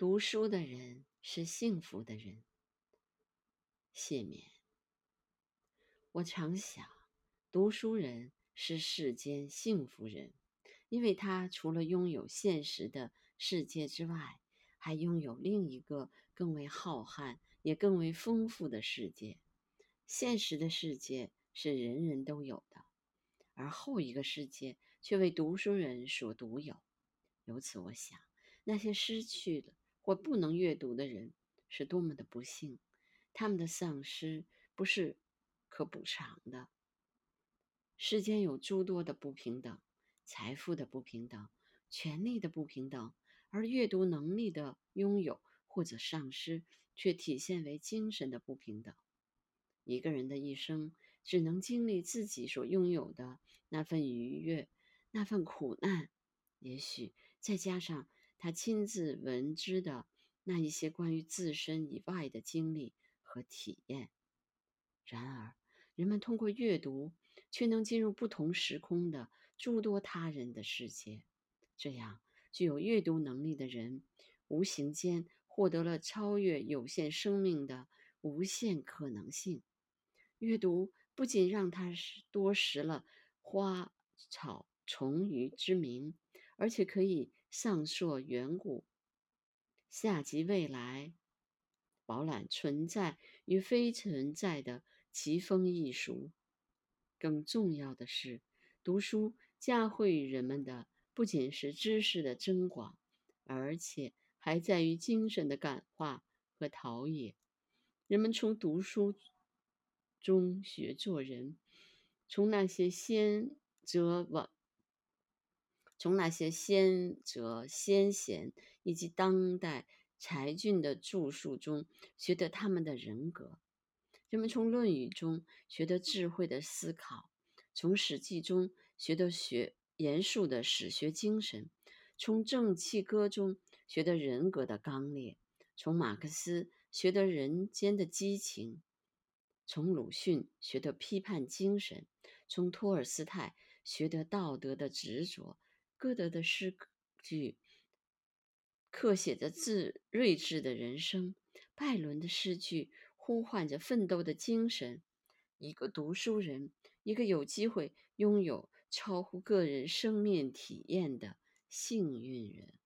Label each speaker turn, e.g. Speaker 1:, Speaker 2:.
Speaker 1: 读书的人是幸福的人。谢冕。我常想，读书人是世间幸福人，因为他除了拥有现实的世界之外，还拥有另一个更为浩瀚也更为丰富的世界。现实的世界是人人都有的，而后一个世界却为读书人所独有。由此，我想，那些失去了或不能阅读的人是多么的不幸，他们的丧失不是可补偿的。世间有诸多的不平等，财富的不平等，权力的不平等，而阅读能力的拥有或者丧失，却体现为精神的不平等。一个人的一生只能经历自己所拥有的那份愉悦，那份苦难，也许再加上他亲自闻知的那一些关于自身以外的经历和体验。然而，人们通过阅读，却能进入不同时空的诸多他人的世界。这样，具有阅读能力的人，无形间获得了超越有限生命的无限可能性。阅读不仅让他多识了花草虫鱼之名，而且可以上溯远古，下及未来，饱览存在与非存在的奇风异俗。更重要的是，读书教会人们的不仅是知识的增广，而且还在于精神的感化和陶冶。人们从读书。中学做人，从那些先哲往，从那些先哲先贤以及当代才俊的著述中学得他们的人格；人们从《论语》中学得智慧的思考，从《史记》中学得学严肃的史学精神，从《正气歌》中学得人格的刚烈，从马克思学得人间的激情。从鲁迅学得批判精神，从托尔斯泰学得道德的执着，歌德的诗句刻写着自睿智的人生，拜伦的诗句呼唤着奋斗的精神。一个读书人，一个有机会拥有超乎个人生命体验的幸运人。